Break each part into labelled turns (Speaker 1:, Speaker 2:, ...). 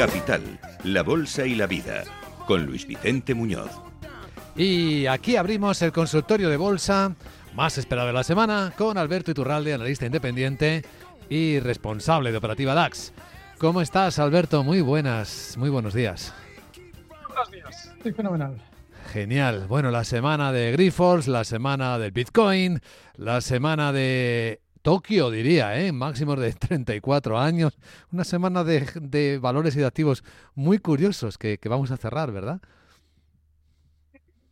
Speaker 1: Capital, la Bolsa y la Vida, con Luis Vicente Muñoz.
Speaker 2: Y aquí abrimos el consultorio de bolsa más esperado de la semana con Alberto Iturralde, analista independiente y responsable de Operativa DAX. ¿Cómo estás, Alberto? Muy buenas, muy buenos días.
Speaker 3: Buenos días, estoy fenomenal.
Speaker 2: Genial. Bueno, la semana de Grifols, la semana del Bitcoin, la semana de Tokio, diría, ¿eh? máximos de 34 años. Una semana de, valores y de activos muy curiosos que, que, vamos a cerrar, ¿verdad?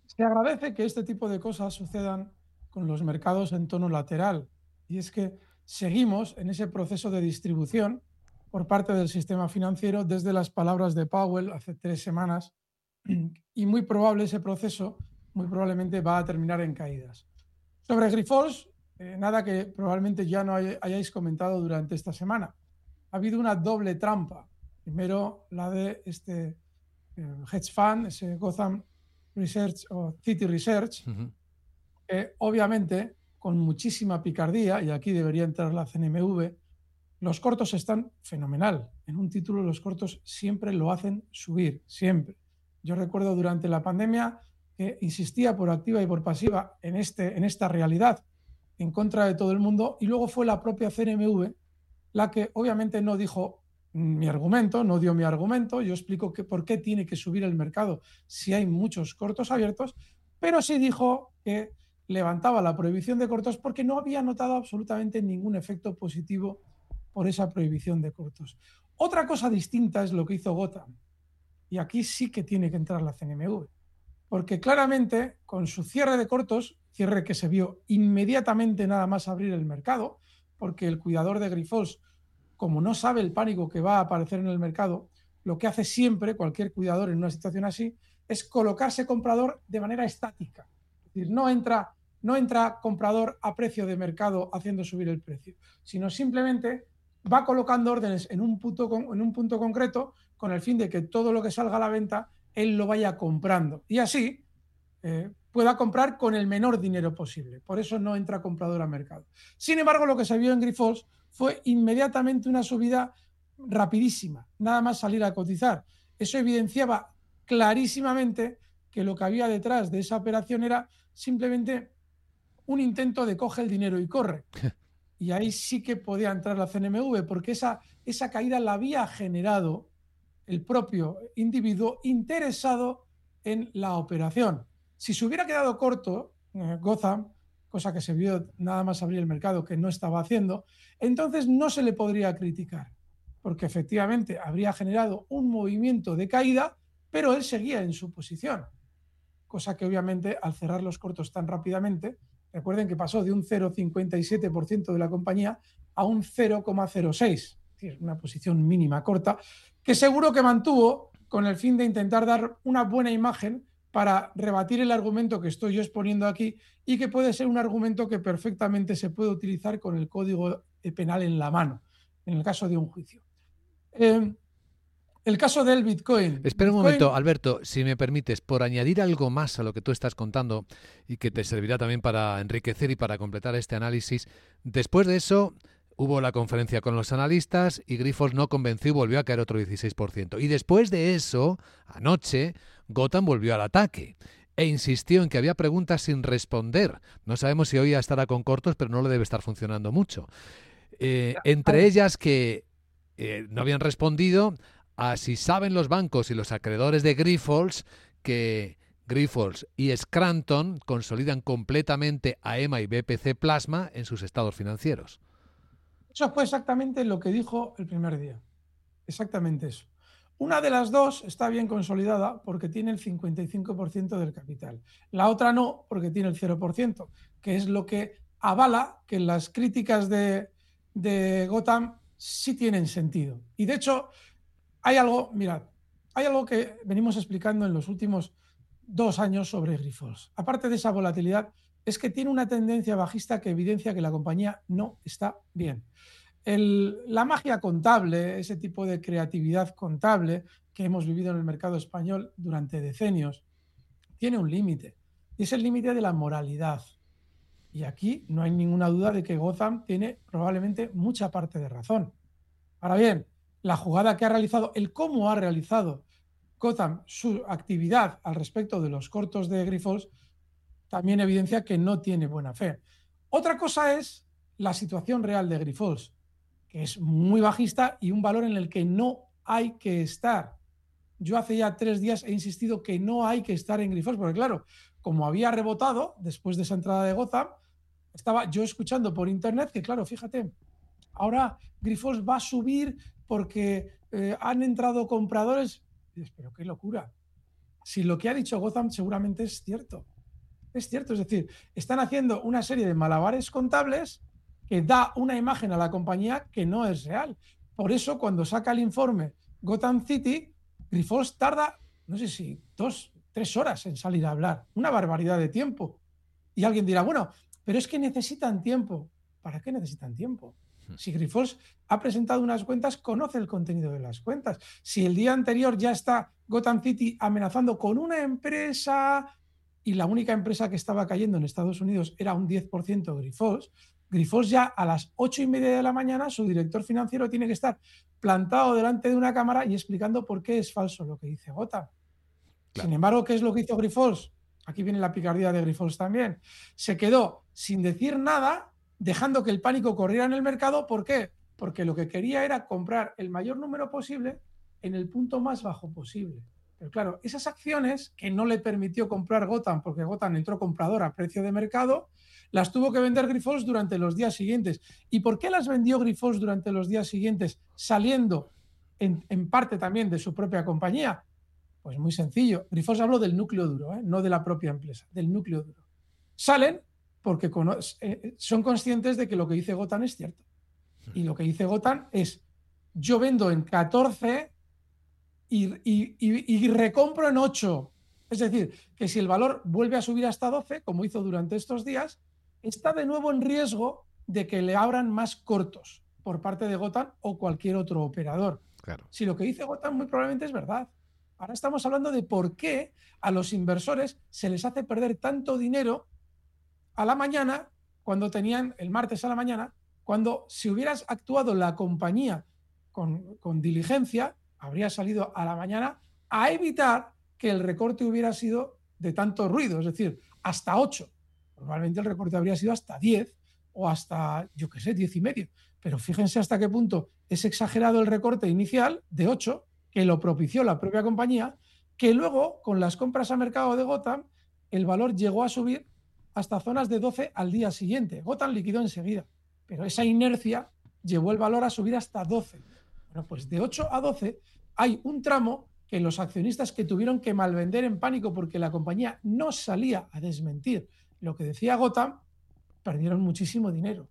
Speaker 3: Se agradece que este tipo de cosas sucedan con los mercados en tono lateral. Y es que seguimos en ese proceso de distribución por parte del sistema financiero desde las palabras de Powell hace tres semanas. Y muy probable ese proceso, muy probablemente va a terminar en caídas. Sobre Grifols, eh, nada que probablemente ya no hayáis comentado durante esta semana. Ha habido una doble trampa. Primero, la de este eh, hedge fund, ese Gotham Research o City Research, que obviamente con muchísima picardía, y aquí debería entrar la CNMV, los cortos están fenomenal. En un título los cortos siempre lo hacen subir, siempre. Yo recuerdo durante la pandemia que insistía por activa y por pasiva en, este, en esta realidad en contra de todo el mundo y luego fue la propia CNMV la que obviamente no dijo mi argumento, no dio mi argumento, yo explico que por qué tiene que subir el mercado si hay muchos cortos abiertos, pero sí dijo que levantaba la prohibición de cortos porque no había notado absolutamente ningún efecto positivo por esa prohibición de cortos. Otra cosa distinta es lo que hizo Gotham. Y aquí sí que tiene que entrar la CNMV. Porque claramente, con su cierre de cortos, cierre que se vio inmediatamente nada más abrir el mercado, porque el cuidador de Grifols, como no sabe el pánico que va a aparecer en el mercado, lo que hace siempre cualquier cuidador en una situación así es colocarse comprador de manera estática. Es decir, no entra, no entra comprador a precio de mercado haciendo subir el precio, sino simplemente va colocando órdenes en un punto, en un punto concreto con el fin de que todo lo que salga a la venta él lo vaya comprando. Y así, eh, pueda comprar con el menor dinero posible. Por eso no entra comprador al mercado. Sin embargo, lo que se vio en Grifols fue inmediatamente una subida rapidísima, nada más salir a cotizar. Eso evidenciaba clarísimamente que lo que había detrás de esa operación era simplemente un intento de coge el dinero y corre. Y ahí sí que podía entrar la CNMV, porque esa, esa caída la había generado el propio individuo interesado en la operación. Si se hubiera quedado corto eh, Gotham, cosa que se vio nada más abrir el mercado que no estaba haciendo, entonces no se le podría criticar, porque efectivamente habría generado un movimiento de caída, pero él seguía en su posición, cosa que obviamente al cerrar los cortos tan rápidamente, recuerden que pasó de un 0,57% de la compañía a un 0,06%, es una posición mínima corta, que seguro que mantuvo con el fin de intentar dar una buena imagen para rebatir el argumento que estoy yo exponiendo aquí y que puede ser un argumento que perfectamente se puede utilizar con el código penal en la mano, en el caso de un juicio. Em, el caso del Bitcoin.
Speaker 2: Espera un momento, Alberto, si me permites, por añadir algo más a lo que tú estás contando y que te servirá también para enriquecer y para completar este análisis, después de eso hubo la conferencia con los analistas y Grifols no convenció y volvió a caer otro 16%. Y después de eso, anoche, Gotham volvió al ataque e insistió en que había preguntas sin responder. No sabemos si hoy estará con cortos, pero no le debe estar funcionando mucho. Eh, entre ellas que eh, no habían respondido a si saben los bancos y los acreedores de Grifols que Grifols y Scranton consolidan completamente a EMA y BPC Plasma en sus estados financieros.
Speaker 3: Eso fue exactamente lo que dijo el primer día. Exactamente eso. Una de las dos está bien consolidada porque tiene el 55% del capital. La otra no porque tiene el 0%, que es lo que avala que las críticas de, de Gotham sí tienen sentido. Y de hecho, hay algo, mirad, hay algo que venimos explicando en los últimos dos años sobre Grifols. Aparte de esa volatilidad, es que tiene una tendencia bajista que evidencia que la compañía no está bien la magia contable, ese tipo de creatividad contable que hemos vivido en el mercado español durante decenios, tiene un límite. Y es el límite de la moralidad. Y aquí no hay ninguna duda de que Gotham tiene probablemente mucha parte de razón. Ahora bien, la jugada que ha realizado, el cómo ha realizado Gotham su actividad al respecto de los cortos de Grifols, también evidencia que no tiene buena fe. Otra cosa es la situación real de Grifols, que es muy bajista y un valor en el que no hay que estar. Yo hace ya tres días he insistido que no hay que estar en Grifols, porque claro, como había rebotado después de esa entrada de Gotham, estaba yo escuchando por internet que, claro, fíjate, ahora Grifols va a subir porque eh, han entrado compradores. pero qué locura. Si lo que ha dicho Gotham seguramente es cierto. Es cierto, es decir, están haciendo una serie de malabares contables que da una imagen a la compañía que no es real. Por eso, cuando saca el informe Gotham City, Grifols tarda, no sé si dos, tres horas en salir a hablar. Una barbaridad de tiempo. Y alguien dirá, bueno, pero es que necesitan tiempo. ¿Para qué necesitan tiempo? Hmm. Si Grifols ha presentado unas cuentas, conoce el contenido de las cuentas. Si el día anterior ya está Gotham City amenazando con una empresa y la única empresa que estaba cayendo en Estados Unidos era un 10% Grifols, Grifols ya a las ocho y media de la mañana, su director financiero tiene que estar plantado delante de una cámara y explicando por qué es falso lo que dice Gotham. Sin embargo, ¿qué es lo que hizo Grifols? Aquí viene la picardía de Grifols también. Se quedó sin decir nada, dejando que el pánico corriera en el mercado. ¿Por qué? Porque lo que quería era comprar el mayor número posible en el punto más bajo posible. Pero claro, esas acciones que no le permitió comprar Gotham, porque Gotham entró comprador a precio de mercado, las tuvo que vender Grifols durante los días siguientes. ¿Y por qué las vendió Grifols durante los días siguientes, saliendo en, parte también de su propia compañía? Pues muy sencillo. Grifols habló del núcleo duro, ¿eh? no de la propia empresa, del núcleo duro. Salen porque eh, son conscientes de que lo que dice Gotham es cierto. Y lo que dice Gotham es, yo vendo en 14 y, recompro en 8. Es decir, que si el valor vuelve a subir hasta 12, como hizo durante estos días, está de nuevo en riesgo de que le abran más cortos por parte de Gotham o cualquier otro operador. Claro. Si lo que dice Gotham muy probablemente es verdad. Ahora estamos hablando de por qué a los inversores se les hace perder tanto dinero a la mañana, cuando tenían el martes a la mañana, cuando si hubieras actuado la compañía con, con diligencia, habría salido a la mañana a evitar que el recorte hubiera sido de tanto ruido, es decir, hasta 8. Probablemente el recorte habría sido hasta 10 o hasta, yo qué sé, 10 y medio. Pero fíjense hasta qué punto es exagerado el recorte inicial de 8, que lo propició la propia compañía, que luego, con las compras a mercado de Gotham, el valor llegó a subir hasta zonas de 12 al día siguiente. Gotham liquidó enseguida, pero esa inercia llevó el valor a subir hasta 12. Bueno, pues de 8 a 12 hay un tramo que los accionistas que tuvieron que malvender en pánico porque la compañía no salía a desmentir lo que decía Gotham, perdieron muchísimo dinero.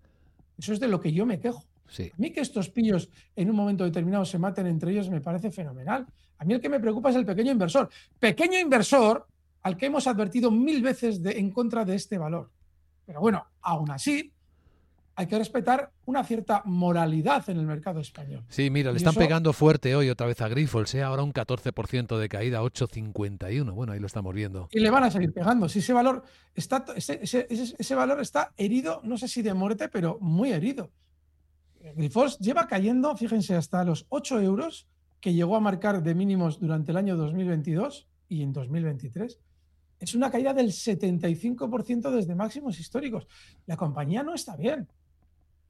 Speaker 3: Eso es de lo que yo me quejo. A mí que estos pillos en un momento determinado se maten entre ellos me parece fenomenal. A mí el que me preocupa es el pequeño inversor. Pequeño inversor al que hemos advertido mil veces de, en contra de este valor. Pero bueno, aún así, hay que respetar una cierta moralidad en el mercado español.
Speaker 2: Sí, mira, le están pegando fuerte hoy otra vez a Grifols, ¿eh? ahora un 14% de caída, 8,51. Bueno, ahí lo estamos viendo.
Speaker 3: Y le van a seguir pegando. Si ese valor está, ese, valor está herido, no sé si de muerte, pero muy herido. Grifols lleva cayendo, fíjense, hasta los 8 euros que llegó a marcar de mínimos durante el año 2022 y en 2023 es una caída del 75% desde máximos históricos. La compañía no está bien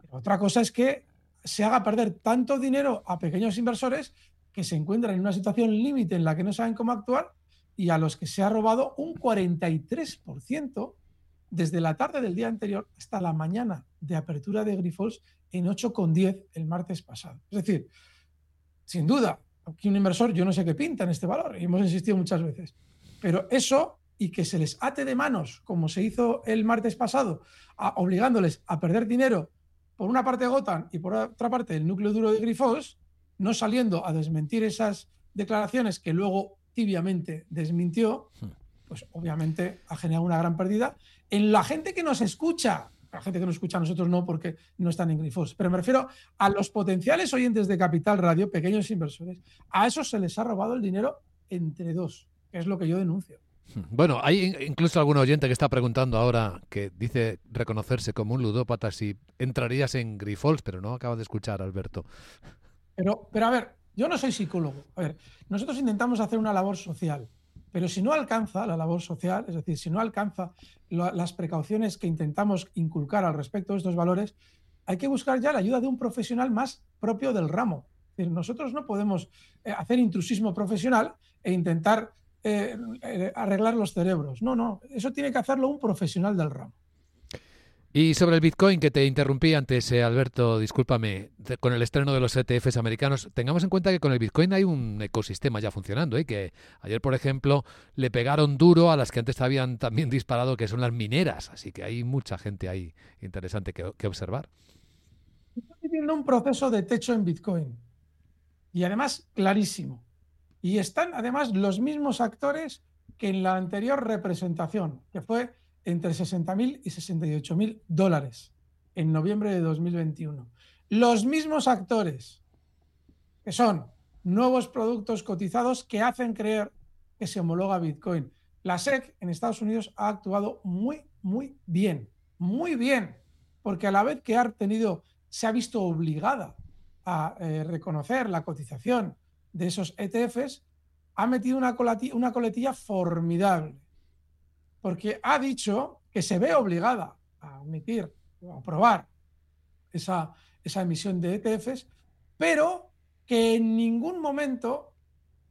Speaker 3: otra cosa es que se haga perder tanto dinero a pequeños inversores que se encuentran en una situación límite en la que no saben cómo actuar y a los que se ha robado un 43% desde la tarde del día anterior hasta la mañana de apertura de Grifols en 8,10 el martes pasado. Es decir, sin duda, aquí un inversor, yo no sé qué pinta en este valor, y hemos insistido muchas veces, pero eso y que se les ate de manos, como se hizo el martes pasado, obligándoles a perder dinero por una parte Gotham y por otra parte el núcleo duro de Grifos, no saliendo a desmentir esas declaraciones que luego tibiamente desmintió, hmm. pues obviamente ha generado una gran pérdida en la gente que nos escucha. La gente que nos escucha a nosotros no, porque no están en Grifos. Pero me refiero a los potenciales oyentes de Capital Radio, pequeños inversores. A esos se les ha robado el dinero entre dos, que es lo que yo denuncio.
Speaker 2: Bueno, hay incluso algún oyente que está preguntando ahora que dice reconocerse como un ludópata si entrarías en Grifols, pero no acaba de escuchar, Alberto.
Speaker 3: Pero, pero a ver, yo no soy psicólogo. A ver, nosotros intentamos hacer una labor social, pero si no alcanza la labor social, es decir, si no alcanza las precauciones que intentamos inculcar al respecto de estos valores, hay que buscar ya la ayuda de un profesional más propio del ramo. Es decir, nosotros no podemos eh, hacer intrusismo profesional e intentar eh, eh, arreglar los cerebros. No, no, eso tiene que hacerlo un profesional del ramo.
Speaker 2: Y sobre el Bitcoin, que te interrumpí antes, eh, Alberto, discúlpame, con el estreno de los ETFs americanos, tengamos en cuenta que con el Bitcoin hay un ecosistema ya funcionando, ¿eh? que ayer, por ejemplo, le pegaron duro a las que antes habían también disparado, que son las mineras, así que hay mucha gente ahí interesante que, que observar.
Speaker 3: Estoy viviendo un proceso de techo en Bitcoin, y además clarísimo. Y están además los mismos actores que en la anterior representación, que fue entre 60.000 y 68.000 dólares en noviembre de 2021. Los mismos actores, que son nuevos productos cotizados que hacen creer que se homologa Bitcoin. La SEC en Estados Unidos ha actuado muy, muy bien, muy bien, porque a la vez que ha tenido, se ha visto obligada a eh, reconocer la cotización de esos ETFs, ha metido una, una coletilla formidable porque ha dicho que se ve obligada a emitir o aprobar esa, esa emisión de ETFs, pero que en ningún momento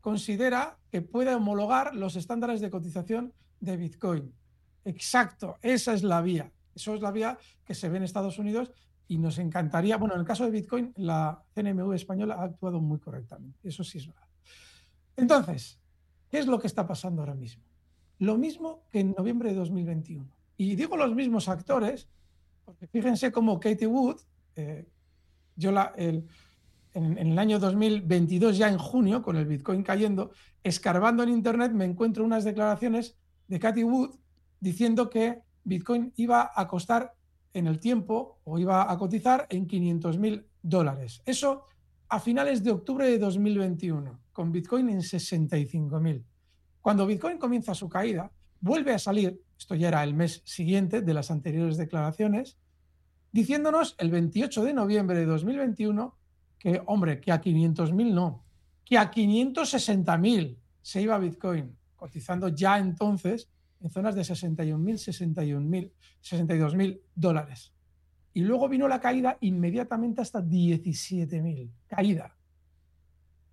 Speaker 3: considera que puede homologar los estándares de cotización de Bitcoin. Exacto, esa es la vía. Eso es la vía que se ve en Estados Unidos y nos encantaría, bueno, en el caso de Bitcoin, la CNMV española ha actuado muy correctamente. Eso sí es verdad. Entonces, ¿qué es lo que está pasando ahora mismo? Lo mismo que en noviembre de 2021. Y digo los mismos actores, porque fíjense cómo Katie Wood, eh, yo la, en, en, el año 2022, ya en junio, con el Bitcoin cayendo, escarbando en Internet, me encuentro unas declaraciones de Katie Wood diciendo que Bitcoin iba a costar en el tiempo o iba a cotizar en 500 mil dólares. Eso a finales de octubre de 2021, con Bitcoin en 65 mil. Cuando Bitcoin comienza su caída, vuelve a salir, esto ya era el mes siguiente de las anteriores declaraciones, diciéndonos el 28 de noviembre de 2021 que, hombre, que a 500.000 no, que a 560.000 se iba Bitcoin, cotizando ya entonces en zonas de 61.000, 61.000, 62.000 dólares. Y luego vino la caída inmediatamente hasta 17.000, caída.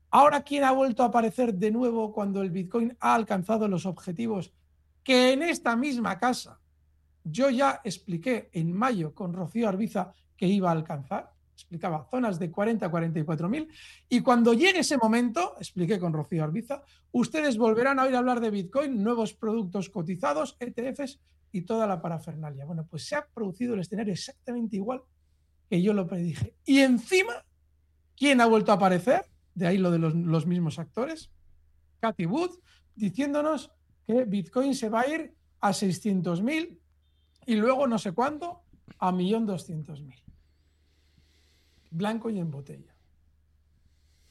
Speaker 3: Ahora, ¿quién ha vuelto a aparecer de nuevo cuando el Bitcoin ha alcanzado los objetivos que en esta misma casa yo ya expliqué en mayo con Rocío Arbiza que iba a alcanzar? Explicaba zonas de 40 a 44 mil. Y cuando llegue ese momento, expliqué con Rocío Arbiza, ustedes volverán a oír hablar de Bitcoin, nuevos productos cotizados, ETFs y toda la parafernalia. Bueno, pues se ha producido el escenario exactamente igual que yo lo predije. Y encima, ¿quién ha vuelto a aparecer? de ahí lo de los, mismos actores, Cathy Wood, diciéndonos que Bitcoin se va a ir a 600.000 y luego no sé cuánto, a 1.200.000. Blanco y en botella.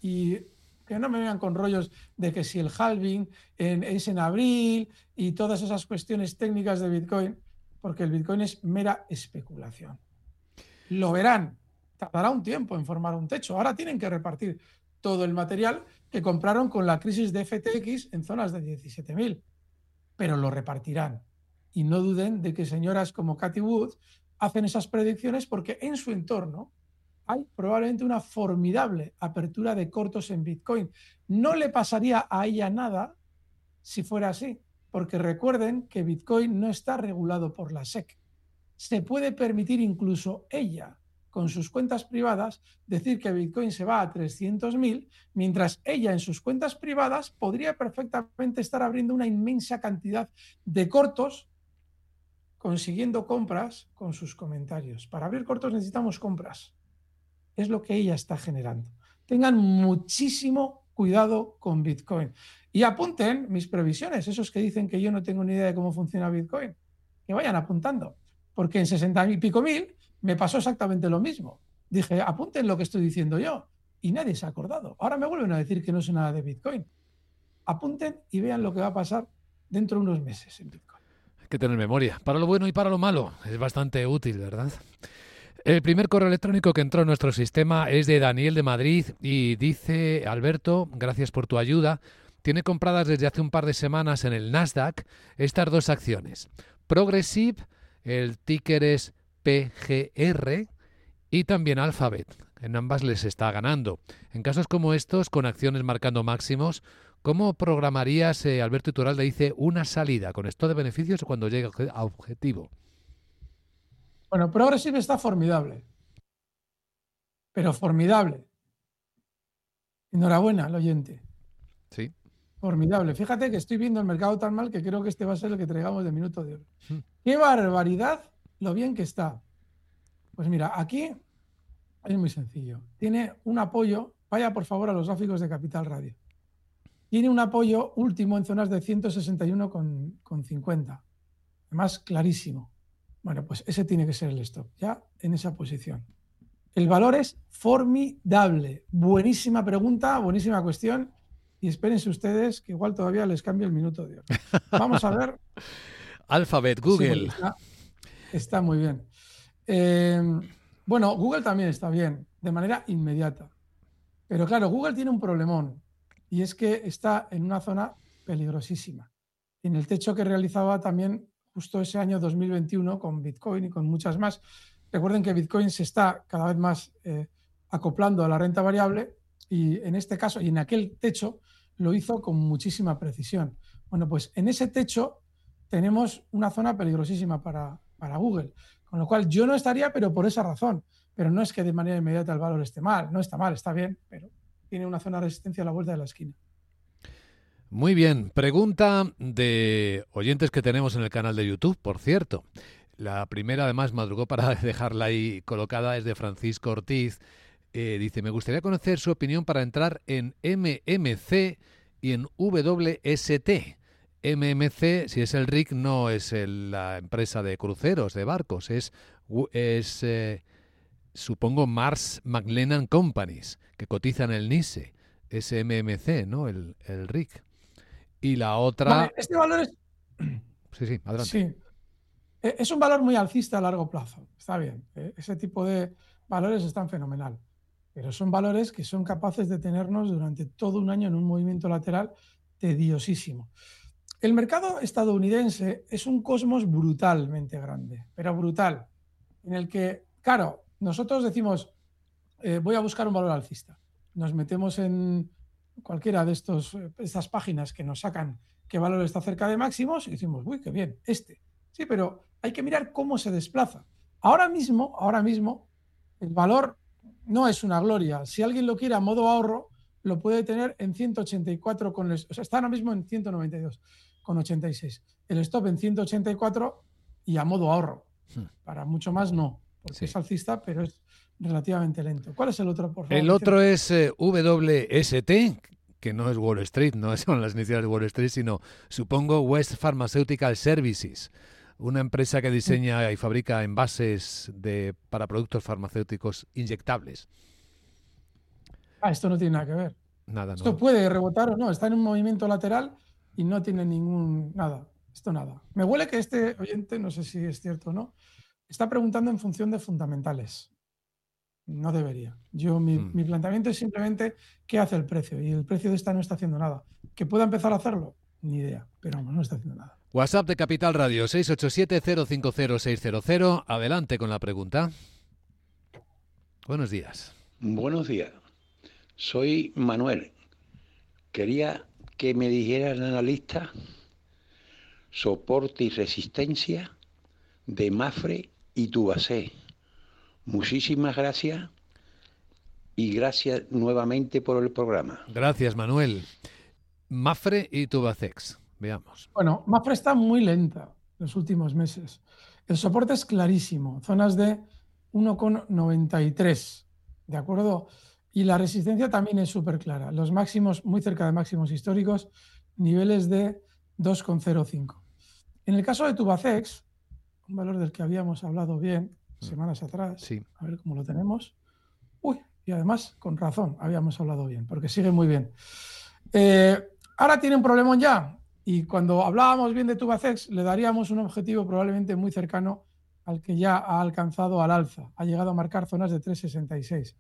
Speaker 3: Y que no me vengan con rollos de que si el halving es en abril y todas esas cuestiones técnicas de Bitcoin, porque el Bitcoin es mera especulación. Lo verán, tardará un tiempo en formar un techo. Ahora tienen que repartir todo el material que compraron con la crisis de FTX en zonas de 17.000. Pero lo repartirán. Y no duden de que señoras como Cathy Wood hacen esas predicciones porque en su entorno hay probablemente una formidable apertura de cortos en Bitcoin. No le pasaría a ella nada si fuera así, porque recuerden que Bitcoin no está regulado por la SEC. Se puede permitir incluso ella con sus cuentas privadas decir que Bitcoin se va a 300.000, mientras ella en sus cuentas privadas podría perfectamente estar abriendo una inmensa cantidad de cortos consiguiendo compras con sus comentarios. Para abrir cortos necesitamos compras. Es lo que ella está generando. Tengan muchísimo cuidado con Bitcoin. Y apunten mis previsiones, esos que dicen que yo no tengo ni idea de cómo funciona Bitcoin, que vayan apuntando, porque en 60 y pico mil me pasó exactamente lo mismo. Dije, apunten lo que estoy diciendo yo. Y nadie se ha acordado. Ahora me vuelven a decir que no sé nada de Bitcoin. Apunten y vean lo que va a pasar dentro de unos meses en Bitcoin.
Speaker 2: Hay que tener memoria, para lo bueno y para lo malo. Es bastante útil, ¿verdad? El primer correo electrónico que entró en nuestro sistema es de Daniel de Madrid y dice, Alberto, gracias por tu ayuda. Tiene compradas desde hace un par de semanas en el Nasdaq estas dos acciones. Progressive, el ticker es PGR, y también Alphabet. En ambas les está ganando. En casos como estos, con acciones marcando máximos, ¿cómo programarías, eh, Alberto Iturralde dice, una salida con esto de beneficios cuando llegue a objetivo?
Speaker 3: Bueno, Progressive está formidable. Pero formidable. Enhorabuena al oyente.
Speaker 2: Sí.
Speaker 3: Formidable. Fíjate que estoy viendo el mercado tan mal que creo que este va a ser el que traigamos de minuto de oro. Hmm. ¡Qué barbaridad lo bien que está! Pues mira, aquí es muy sencillo. Tiene un apoyo, vaya por favor a los gráficos de Capital Radio. Tiene un apoyo último en zonas de 161,50. Además, clarísimo. Bueno, pues ese tiene que ser el stop, ya en esa posición. El valor es formidable. Buenísima pregunta, buenísima cuestión. Y espérense ustedes que igual todavía les cambio el minuto de oro. Vamos a ver.
Speaker 2: Alphabet, Google.
Speaker 3: está, muy bien. Em, bueno, Google también está bien, de manera inmediata. Pero claro, Google tiene un problemón y es que está en una zona peligrosísima. En el techo que realizaba también justo ese año 2021 con Bitcoin y con muchas más. Recuerden que Bitcoin se está cada vez más eh, acoplando a la renta variable y en este caso y en aquel techo lo hizo con muchísima precisión. Bueno, pues en ese techo tenemos una zona peligrosísima para, para Google, con lo cual yo no estaría, pero por esa razón. Pero no es que de manera inmediata el valor esté mal, no está mal, está bien, pero tiene una zona de resistencia a la vuelta de la esquina.
Speaker 2: Muy bien, pregunta de oyentes que tenemos en el canal de YouTube, por cierto. La primera, además, madrugó para dejarla ahí colocada, es de Francisco Ortiz. Eh, dice, me gustaría conocer su opinión para entrar en MMC y en WST. MMC, si es el RIC, no es la empresa de cruceros, de barcos, es, es eh, supongo, Mars McLennan Companies, que cotiza en el NISE. Es MMC, ¿no? El, el RIC. Y la otra.
Speaker 3: este valor es.
Speaker 2: Sí, sí, adelante.
Speaker 3: Sí. E, es un valor muy alcista a largo plazo. Está bien. E, ese tipo de valores están fenomenal. Pero son valores que son capaces de tenernos durante todo un año en un movimiento lateral tediosísimo. El mercado estadounidense es un cosmos brutalmente grande, pero brutal, en el que, claro, nosotros decimos, eh, voy a buscar un valor alcista. Nos metemos en cualquiera de estos, eh, estas páginas que nos sacan qué valor está cerca de máximos y decimos, uy, qué bien, este. Sí, pero hay que mirar cómo se desplaza. Ahora mismo, ahora mismo, el valor no es una gloria. Si alguien lo quiere a modo ahorro, lo puede tener en 184 con o sea, está ahora mismo en 192 con 86. El stop en 184 y a modo ahorro. Hmm. Para mucho más no, porque es alcista, pero es relativamente lento. ¿Cuál es el otro, por favor?
Speaker 2: El otro es eh, WST, que no es Wall Street, no son las iniciales de Wall Street, sino supongo West Pharmaceutical Services, una empresa que diseña y fabrica envases de, para productos farmacéuticos inyectables.
Speaker 3: Ah, esto no tiene nada que ver.
Speaker 2: Nada,
Speaker 3: Esto puede rebotar o no, está en un movimiento lateral y no tiene ningún nada. Esto nada. Me huele que este oyente, no sé si es cierto o no, está preguntando en función de fundamentales. No debería. Yo, mm. mi, planteamiento es simplemente qué hace el precio. Y el precio de esta no está haciendo nada. ¿Que pueda empezar a hacerlo? Ni idea. Pero no está haciendo nada.
Speaker 2: WhatsApp de Capital Radio 687-050-600. Adelante con la pregunta. Buenos días.
Speaker 4: Buenos días. Soy Manuel. Quería que me dijera el analista soporte y resistencia de Mafre y Tubacé Muchísimas gracias y gracias nuevamente por el programa.
Speaker 2: Gracias, Manuel. Mafre y Tubacex, veamos.
Speaker 3: Bueno, Mafre está muy lenta los últimos meses. El soporte es clarísimo, zonas de 1,93, ¿de acuerdo? Y la resistencia también es súper clara. Los máximos, muy cerca de máximos históricos, niveles de 2,05. En el caso de Tubacex, un valor del que habíamos hablado bien. Semanas atrás.
Speaker 2: Sí.
Speaker 3: A ver cómo lo tenemos. Uy, y además, con razón, habíamos hablado bien, porque sigue muy bien. Eh, ahora tiene un problemón ya, y cuando hablábamos bien de Tubacex, le daríamos un objetivo probablemente muy cercano al que ya ha alcanzado al alza, ha llegado a marcar zonas de 3,66.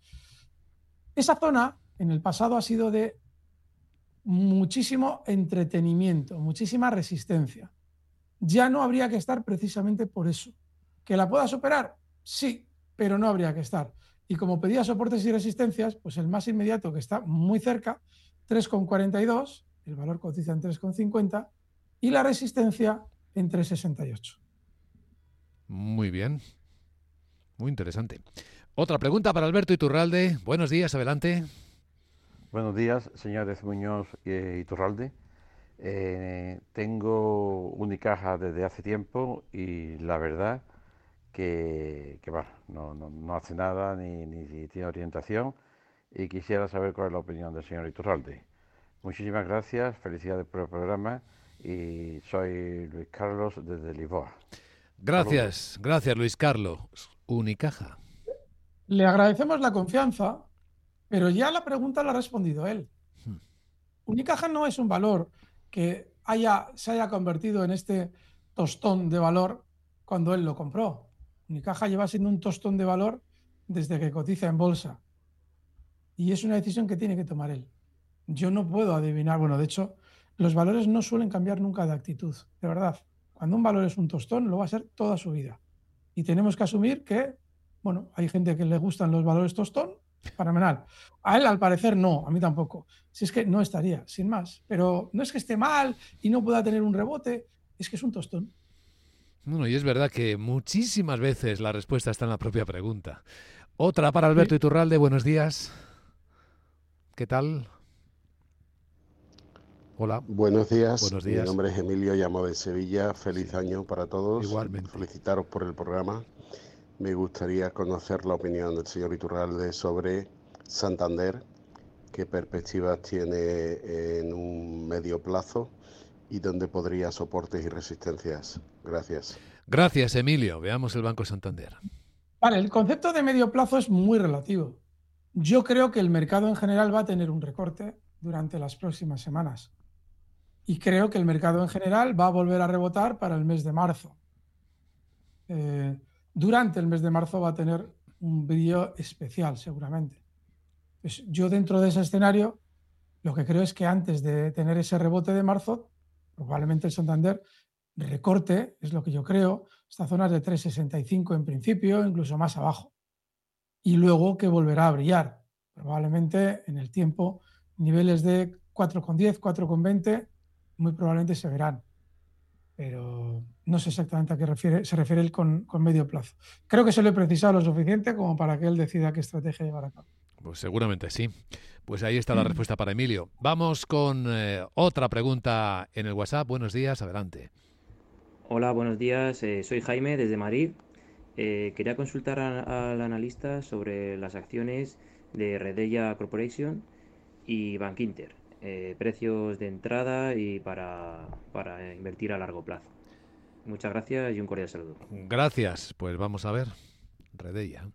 Speaker 3: Esa zona en el pasado ha sido de muchísimo entretenimiento, muchísima resistencia. Ya no habría que estar precisamente por eso. ¿Que la pueda superar? Sí, pero no habría que estar. Y como pedía soportes y resistencias, pues el más inmediato que está muy cerca, 3,42, el valor cotiza en 3,50 y la resistencia en 3,68.
Speaker 2: Muy bien. Muy interesante. Otra pregunta para Alberto Iturralde. Buenos días, adelante.
Speaker 5: Buenos días, señores Muñoz y Iturralde. Eh, tengo Unicaja desde hace tiempo y la verdad que, no, no, hace nada ni, ni, tiene orientación y quisiera saber cuál es la opinión del señor Iturralde. Muchísimas gracias, felicidades por el programa y soy Luis Carlos desde Lisboa.
Speaker 2: Gracias, gracias Luis Carlos. Unicaja.
Speaker 3: Le agradecemos la confianza, pero ya la pregunta la ha respondido él. Hmm. Unicaja no es un valor que haya, se haya convertido en este tostón de valor cuando él lo compró. Unicaja lleva siendo un tostón de valor desde que cotiza en bolsa. Y es una decisión que tiene que tomar él. Yo no puedo adivinar, bueno, de hecho, los valores no suelen cambiar nunca de actitud, de verdad. Cuando un valor es un tostón, lo va a ser toda su vida. Y tenemos que asumir que, bueno, hay gente que le gustan los valores tostón, fenomenal. A él, al parecer, no, a mí tampoco. Si es que no estaría, sin más. Pero no es que esté mal y no pueda tener un rebote, es que es un tostón.
Speaker 2: Bueno, y es verdad que muchísimas veces la respuesta está en la propia pregunta. Otra para Alberto Iturralde, buenos días. ¿Qué tal? Hola.
Speaker 6: Buenos días. Buenos días. Mi nombre es Emilio, llamo de Sevilla. Feliz año para todos. Igualmente. Felicitaros por el programa. Me gustaría conocer la opinión del señor Iturralde sobre Santander, qué perspectivas tiene en un medio plazo y dónde podría soportes y resistencias. Gracias.
Speaker 2: Gracias, Emilio. Veamos el Banco Santander.
Speaker 3: Vale, el concepto de medio plazo es muy relativo. Yo creo que el mercado en general va a tener un recorte durante las próximas semanas. Y creo que el mercado en general va a volver a rebotar para el mes de marzo. Eh, durante el mes de marzo va a tener un brillo especial, seguramente. Pues yo dentro de ese escenario, lo que creo es que antes de tener ese rebote de marzo, probablemente el Santander recorte, es lo que yo creo, esta zona de 3,65 en principio, incluso más abajo. Y luego que volverá a brillar, probablemente en el tiempo, niveles de 4,10, 4,20, muy probablemente se verán. Pero no sé exactamente a qué refiere, se refiere él con, medio plazo. Creo que se le he precisado lo suficiente como para que él decida qué estrategia llevar a cabo.
Speaker 2: Pues seguramente sí. Pues ahí está la respuesta para Emilio. Vamos con eh, otra pregunta en el WhatsApp. Buenos días, adelante.
Speaker 7: Hola, buenos días. Eh, soy Jaime desde Madrid. Eh, quería consultar al analista sobre las acciones de Redella Corporation y Bank Inter. precios de entrada y para, para invertir a largo plazo. Muchas gracias y un cordial saludo.
Speaker 2: Gracias. Pues vamos a ver. Redella.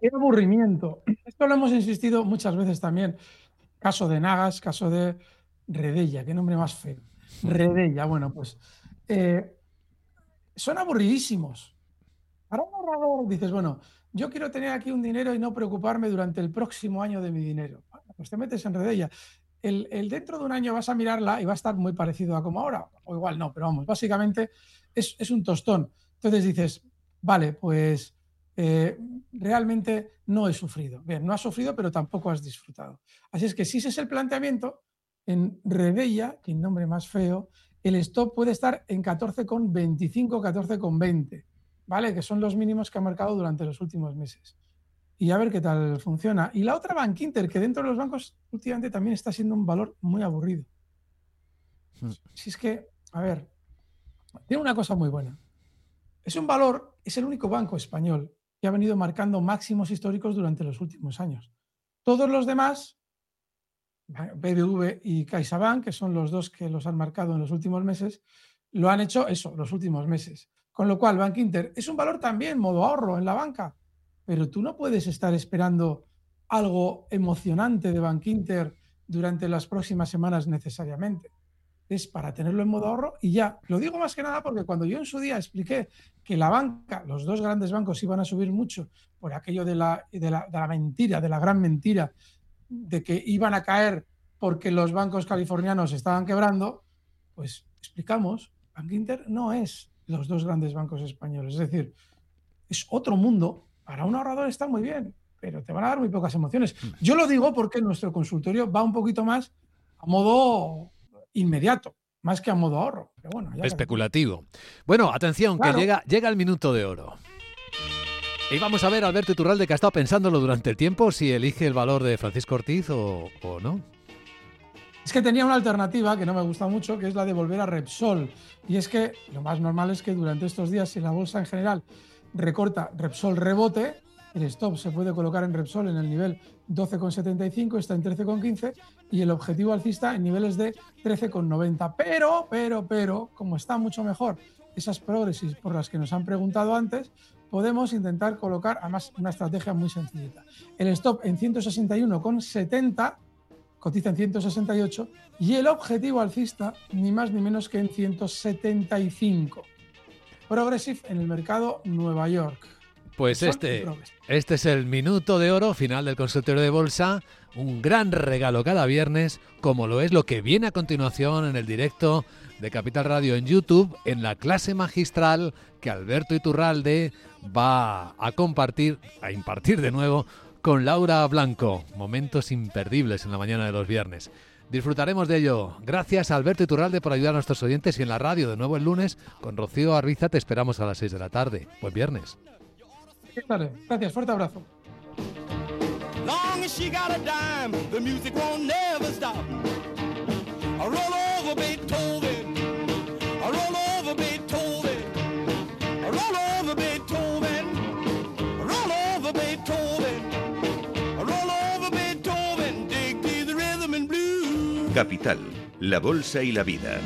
Speaker 3: Qué aburrimiento. Esto lo hemos insistido muchas veces también. Caso de Nagas, caso de Redella, qué nombre más feo. Redella, bueno, pues eh, son aburridísimos. Para un ahorrador dices, bueno, yo quiero tener aquí un dinero y no preocuparme durante el próximo año de mi dinero. pues te metes en Redella. El, el, dentro de un año vas a mirarla y va a estar muy parecido a como ahora, o igual no, pero vamos, básicamente es un tostón. Entonces dices, vale, pues eh, realmente no he sufrido. Bien, no has sufrido, pero tampoco has disfrutado. Así es que si ese es el planteamiento, en Rebella, que nombre más feo, el stop puede estar en 14,25, 14,20, ¿vale? Que son los mínimos que ha marcado durante los últimos meses. Y a ver qué tal funciona. Y la otra Bank Inter, que dentro de los bancos últimamente también está siendo un valor muy aburrido. Hmm. Si es que, a ver, tiene una cosa muy buena. Es un valor, es el único banco español que ha venido marcando máximos históricos durante los últimos años. Todos los demás, BBV y CaixaBank, que son los dos que los han marcado en los últimos meses, lo han hecho eso, los últimos meses. Con lo cual, Bank Inter es un valor también, modo ahorro en la banca, pero tú no puedes estar esperando algo emocionante de Bank Inter durante las próximas semanas necesariamente. Es para tenerlo en modo ahorro y ya. Lo digo más que nada porque cuando yo en su día expliqué que la banca, los dos grandes bancos iban a subir mucho por aquello de la, de la, mentira, de la gran mentira, de que iban a caer porque los bancos californianos estaban quebrando, pues explicamos, Bank Inter no es los dos grandes bancos españoles. Es decir, es otro mundo. Para un ahorrador está muy bien, pero te van a dar muy pocas emociones. Yo lo digo porque nuestro consultorio va un poquito más a modo inmediato, más que a modo ahorro.
Speaker 2: Especulativo. Bueno, atención, que llega, llega el minuto de oro. Y vamos a ver, Alberto Iturralde, que ha estado pensándolo durante el tiempo, si elige el valor de Francisco Ortiz o, o no.
Speaker 3: Es que tenía una alternativa que no me gusta mucho, que es la de volver a Repsol. Y es que lo más normal es que durante estos días, si la bolsa en general recorta, Repsol rebote, el stop se puede colocar en Repsol en el nivel 12,75, está en 13,15 y el objetivo alcista en niveles de 13,90. Pero, pero, pero, como está mucho mejor esas progresis por las que nos han preguntado antes, podemos intentar colocar además una estrategia muy sencillita. El stop en 161,70 cotiza en 168 y el objetivo alcista ni más ni menos que en 175. Progressive en el mercado Nueva York.
Speaker 2: Pues este, este es el minuto de oro final del consultorio de bolsa, un gran regalo cada viernes, como lo es lo que viene a continuación en el directo de Capital Radio en YouTube, en la clase magistral que Alberto Iturralde va a compartir, a impartir de nuevo con Laura Blanco. Momentos imperdibles en la mañana de los viernes. Disfrutaremos de ello. Gracias a Alberto Iturralde por ayudar a nuestros oyentes y en la radio de nuevo el lunes con Rocío Arriza te esperamos a las 6 de la tarde. Buen viernes.
Speaker 3: Gracias, fuerte abrazo.
Speaker 1: Capital, la bolsa y la vida.